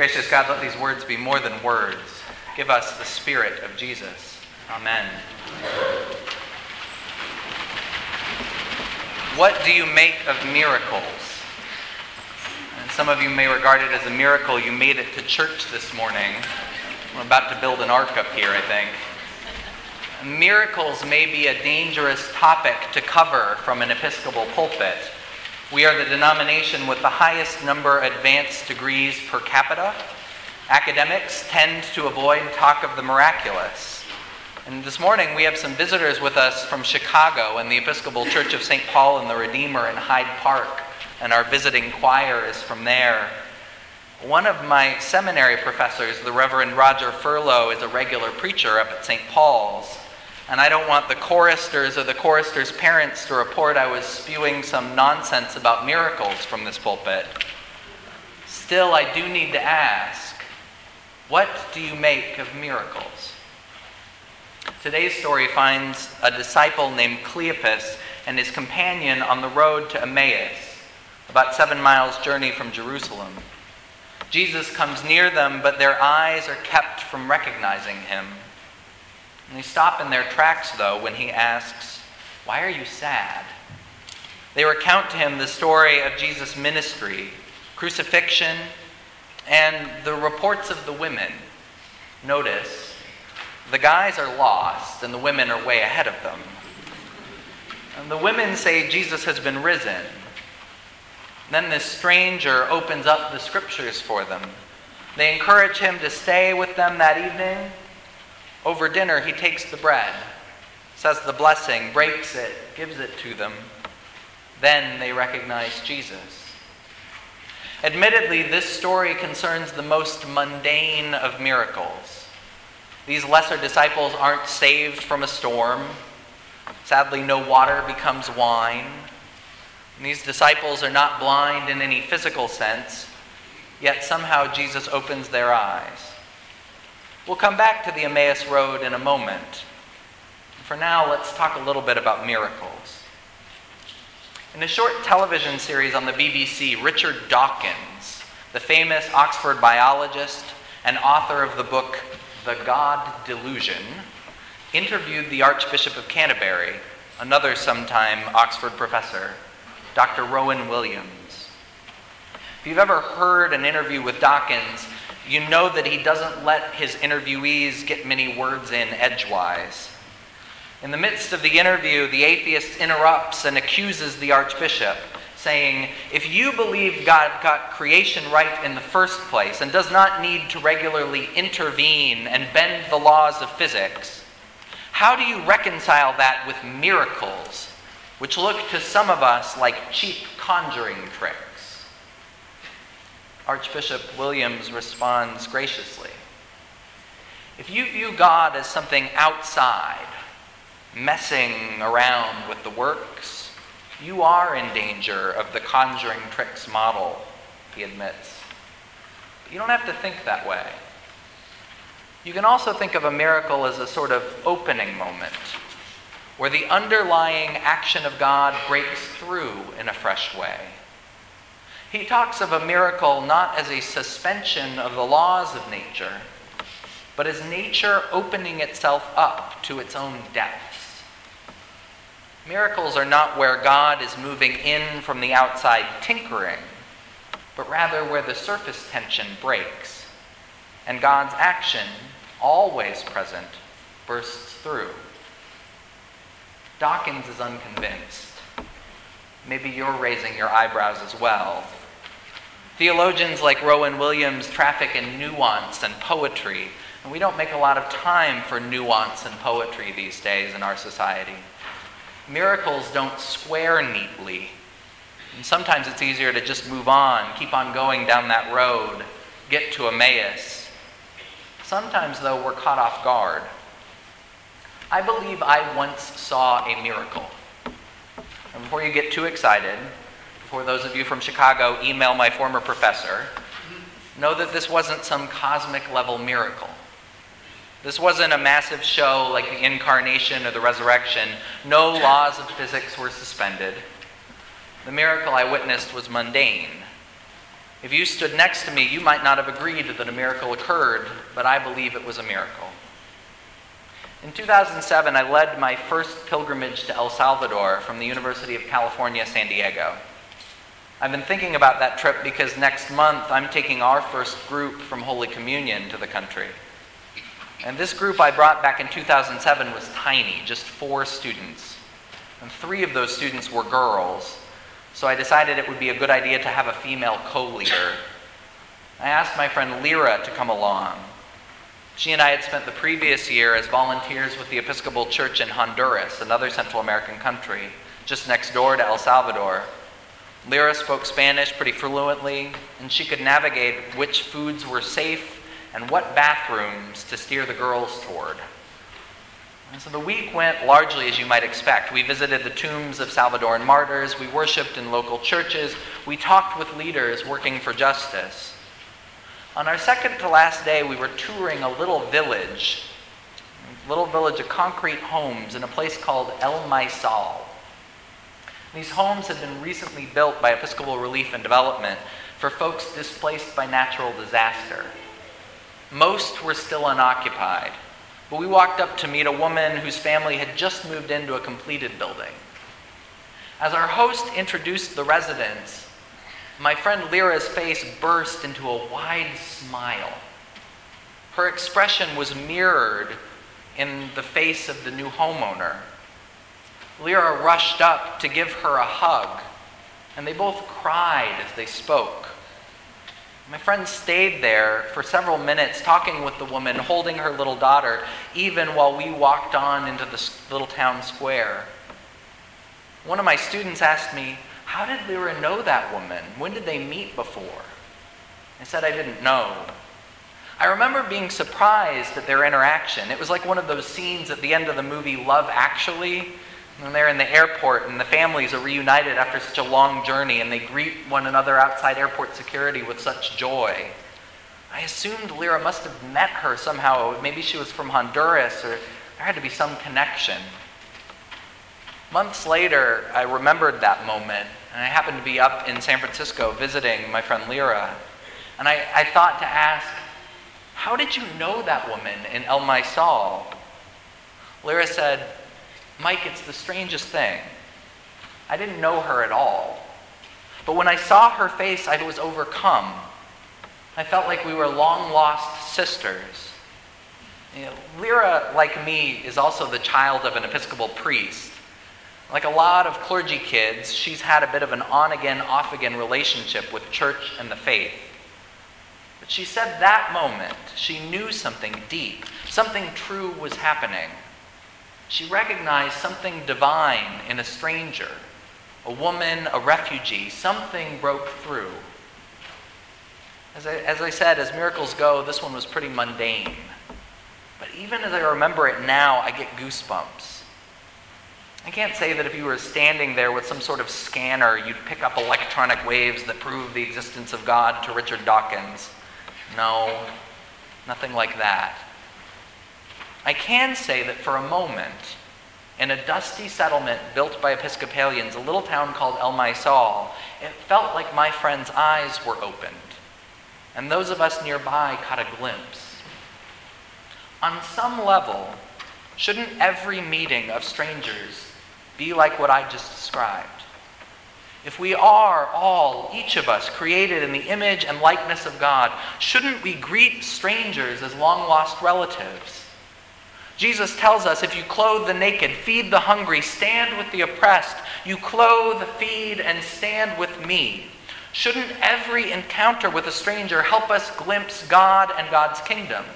Gracious God, let these words be more than words. Give us the Spirit of Jesus. Amen. What do you make of miracles? And some of you may regard it as a miracle you made it to church this morning. I'm about to build an ark up here, I think. Miracles may be a dangerous topic to cover from an Episcopal pulpit. We are the denomination with the highest number of advanced degrees per capita. Academics tend to avoid talk of the miraculous. And this morning we have some visitors with us from Chicago and the Episcopal Church of St. Paul and the Redeemer in Hyde Park, and our visiting choir is from there. One of my seminary professors, the Reverend Roger Furlow, is a regular preacher up at St. Paul's. And I don't want the choristers or the choristers' parents to report I was spewing some nonsense about miracles from this pulpit. Still, I do need to ask what do you make of miracles? Today's story finds a disciple named Cleopas and his companion on the road to Emmaus, about seven miles' journey from Jerusalem. Jesus comes near them, but their eyes are kept from recognizing him. And they stop in their tracks, though, when he asks, Why are you sad? They recount to him the story of Jesus' ministry, crucifixion, and the reports of the women. Notice, the guys are lost, and the women are way ahead of them. And the women say Jesus has been risen. Then this stranger opens up the scriptures for them. They encourage him to stay with them that evening over dinner, he takes the bread, says the blessing, breaks it, gives it to them. Then they recognize Jesus. Admittedly, this story concerns the most mundane of miracles. These lesser disciples aren't saved from a storm. Sadly, no water becomes wine. And these disciples are not blind in any physical sense, yet somehow Jesus opens their eyes. We'll come back to the Emmaus Road in a moment. For now, let's talk a little bit about miracles. In a short television series on the BBC, Richard Dawkins, the famous Oxford biologist and author of the book The God Delusion, interviewed the Archbishop of Canterbury, another sometime Oxford professor, Dr. Rowan Williams. If you've ever heard an interview with Dawkins, you know that he doesn't let his interviewees get many words in edgewise. In the midst of the interview, the atheist interrupts and accuses the archbishop, saying, If you believe God got creation right in the first place and does not need to regularly intervene and bend the laws of physics, how do you reconcile that with miracles, which look to some of us like cheap conjuring tricks? Archbishop Williams responds graciously. If you view God as something outside, messing around with the works, you are in danger of the conjuring tricks model, he admits. But you don't have to think that way. You can also think of a miracle as a sort of opening moment, where the underlying action of God breaks through in a fresh way he talks of a miracle not as a suspension of the laws of nature, but as nature opening itself up to its own depths. Miracles are not where God is moving in from the outside tinkering, but rather where the surface tension breaks and God's action, always present, bursts through. Dawkins is unconvinced. Maybe you're raising your eyebrows as well. Theologians like Rowan Williams traffic in nuance and poetry, and we don't make a lot of time for nuance and poetry these days in our society. Miracles don't square neatly. And sometimes it's easier to just move on, keep on going down that road, get to Emmaus. Sometimes, though, we're caught off guard. I believe I once saw a miracle. And before you get too excited, for those of you from Chicago, email my former professor, know that this wasn't some cosmic level miracle. This wasn't a massive show like the incarnation or the resurrection. No laws of physics were suspended. The miracle I witnessed was mundane. If you stood next to me, you might not have agreed that a miracle occurred, but I believe it was a miracle. In 2007, I led my first pilgrimage to El Salvador from the University of California, San Diego. I've been thinking about that trip because next month I'm taking our first group from Holy Communion to the country. And this group I brought back in 2007 was tiny, just four students. And three of those students were girls, so I decided it would be a good idea to have a female co leader. I asked my friend Lyra to come along. She and I had spent the previous year as volunteers with the Episcopal Church in Honduras, another Central American country, just next door to El Salvador. Lyra spoke Spanish pretty fluently, and she could navigate which foods were safe and what bathrooms to steer the girls toward. And so the week went largely as you might expect. We visited the tombs of Salvadoran martyrs, we worshiped in local churches, we talked with leaders working for justice. On our second to last day, we were touring a little village, a little village of concrete homes in a place called El Maisal. These homes had been recently built by Episcopal Relief and Development for folks displaced by natural disaster. Most were still unoccupied. But we walked up to meet a woman whose family had just moved into a completed building. As our host introduced the residents, my friend Lyra's face burst into a wide smile. Her expression was mirrored in the face of the new homeowner. Lyra rushed up to give her a hug, and they both cried as they spoke. My friend stayed there for several minutes talking with the woman, holding her little daughter, even while we walked on into the little town square. One of my students asked me, How did Lyra know that woman? When did they meet before? I said I didn't know. I remember being surprised at their interaction. It was like one of those scenes at the end of the movie Love Actually, and they're in the airport, and the families are reunited after such a long journey, and they greet one another outside airport security with such joy. I assumed Lyra must have met her somehow. Maybe she was from Honduras, or there had to be some connection. Months later, I remembered that moment, and I happened to be up in San Francisco visiting my friend Lyra. And I, I thought to ask, How did you know that woman in El Maisal? Lyra said, Mike, it's the strangest thing. I didn't know her at all. But when I saw her face, I was overcome. I felt like we were long lost sisters. You know, Lyra, like me, is also the child of an Episcopal priest. Like a lot of clergy kids, she's had a bit of an on again, off again relationship with church and the faith. But she said that moment, she knew something deep, something true was happening. She recognized something divine in a stranger, a woman, a refugee. Something broke through. As I, as I said, as miracles go, this one was pretty mundane. But even as I remember it now, I get goosebumps. I can't say that if you were standing there with some sort of scanner, you'd pick up electronic waves that prove the existence of God to Richard Dawkins. No, nothing like that. I can say that for a moment, in a dusty settlement built by Episcopalians, a little town called El Maisal, it felt like my friend's eyes were opened, and those of us nearby caught a glimpse. On some level, shouldn't every meeting of strangers be like what I just described? If we are all, each of us, created in the image and likeness of God, shouldn't we greet strangers as long lost relatives? Jesus tells us if you clothe the naked, feed the hungry, stand with the oppressed, you clothe, feed, and stand with me. Shouldn't every encounter with a stranger help us glimpse God and God's kingdom?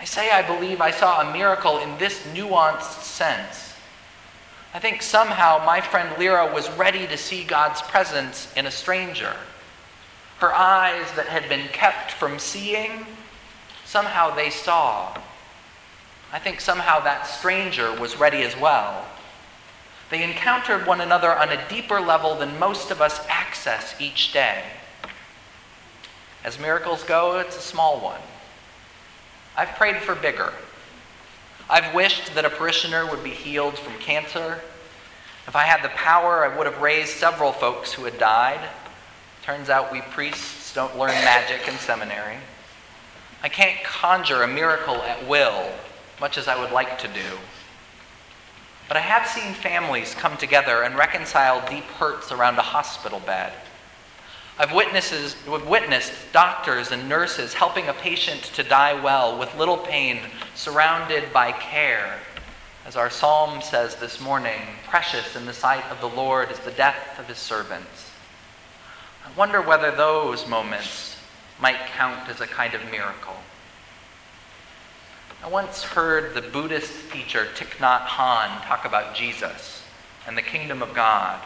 I say I believe I saw a miracle in this nuanced sense. I think somehow my friend Lyra was ready to see God's presence in a stranger. Her eyes that had been kept from seeing, somehow they saw. I think somehow that stranger was ready as well. They encountered one another on a deeper level than most of us access each day. As miracles go, it's a small one. I've prayed for bigger. I've wished that a parishioner would be healed from cancer. If I had the power, I would have raised several folks who had died Turns out we priests don't learn magic in seminary. I can't conjure a miracle at will, much as I would like to do. But I have seen families come together and reconcile deep hurts around a hospital bed. I've witnessed doctors and nurses helping a patient to die well with little pain, surrounded by care. As our psalm says this morning, precious in the sight of the Lord is the death of his servants. I wonder whether those moments might count as a kind of miracle. I once heard the Buddhist teacher Thich Nhat Hanh talk about Jesus and the kingdom of God.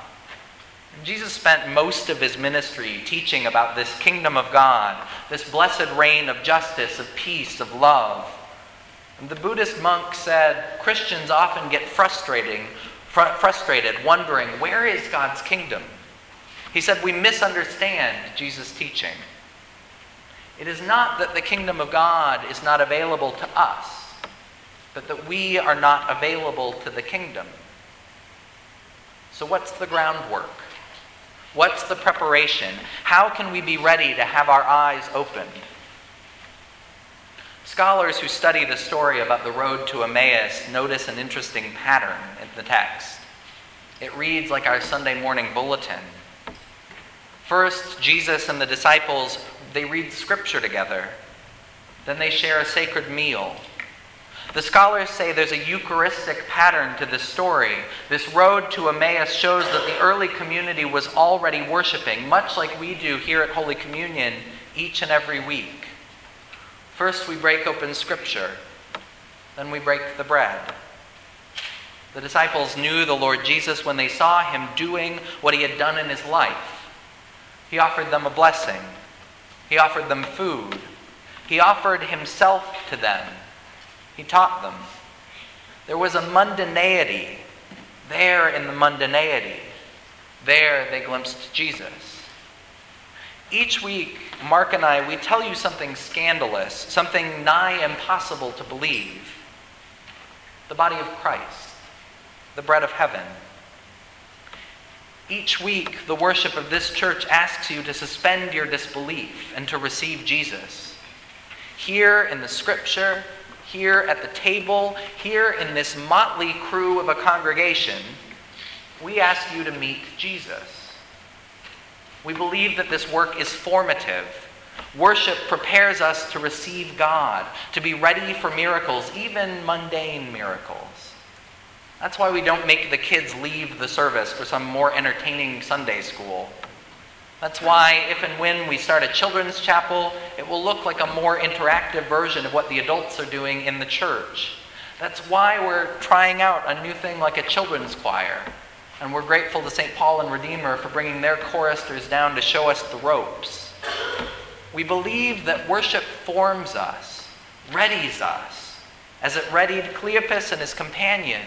Jesus spent most of his ministry teaching about this kingdom of God, this blessed reign of justice, of peace, of love. And the Buddhist monk said Christians often get frustrating, fr- frustrated, wondering, where is God's kingdom? He said, we misunderstand Jesus' teaching. It is not that the kingdom of God is not available to us, but that we are not available to the kingdom. So, what's the groundwork? What's the preparation? How can we be ready to have our eyes opened? Scholars who study the story about the road to Emmaus notice an interesting pattern in the text. It reads like our Sunday morning bulletin. First, Jesus and the disciples, they read scripture together. Then they share a sacred meal. The scholars say there's a Eucharistic pattern to this story. This road to Emmaus shows that the early community was already worshiping, much like we do here at Holy Communion each and every week. First, we break open Scripture, then, we break the bread. The disciples knew the Lord Jesus when they saw him doing what he had done in his life. He offered them a blessing, he offered them food, he offered himself to them he taught them. There was a mundanity there in the mundanity. There they glimpsed Jesus. Each week, Mark and I, we tell you something scandalous, something nigh impossible to believe. The body of Christ, the bread of heaven. Each week, the worship of this church asks you to suspend your disbelief and to receive Jesus. Here in the scripture, here at the table, here in this motley crew of a congregation, we ask you to meet Jesus. We believe that this work is formative. Worship prepares us to receive God, to be ready for miracles, even mundane miracles. That's why we don't make the kids leave the service for some more entertaining Sunday school. That's why, if and when we start a children's chapel, it will look like a more interactive version of what the adults are doing in the church. That's why we're trying out a new thing like a children's choir. And we're grateful to St. Paul and Redeemer for bringing their choristers down to show us the ropes. We believe that worship forms us, readies us, as it readied Cleopas and his companion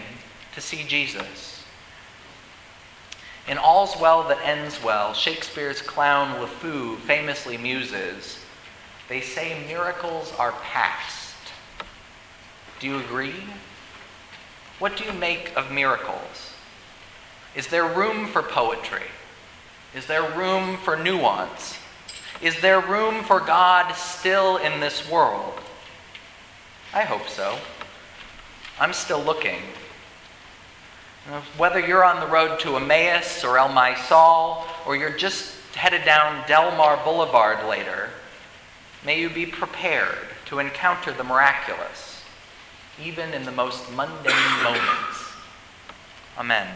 to see Jesus. In All's Well That Ends Well, Shakespeare's clown Lafeu famously muses, they say miracles are past. Do you agree? What do you make of miracles? Is there room for poetry? Is there room for nuance? Is there room for God still in this world? I hope so. I'm still looking. Whether you're on the road to Emmaus or El Maisal, or you're just headed down Delmar Boulevard later, may you be prepared to encounter the miraculous, even in the most mundane moments. Amen.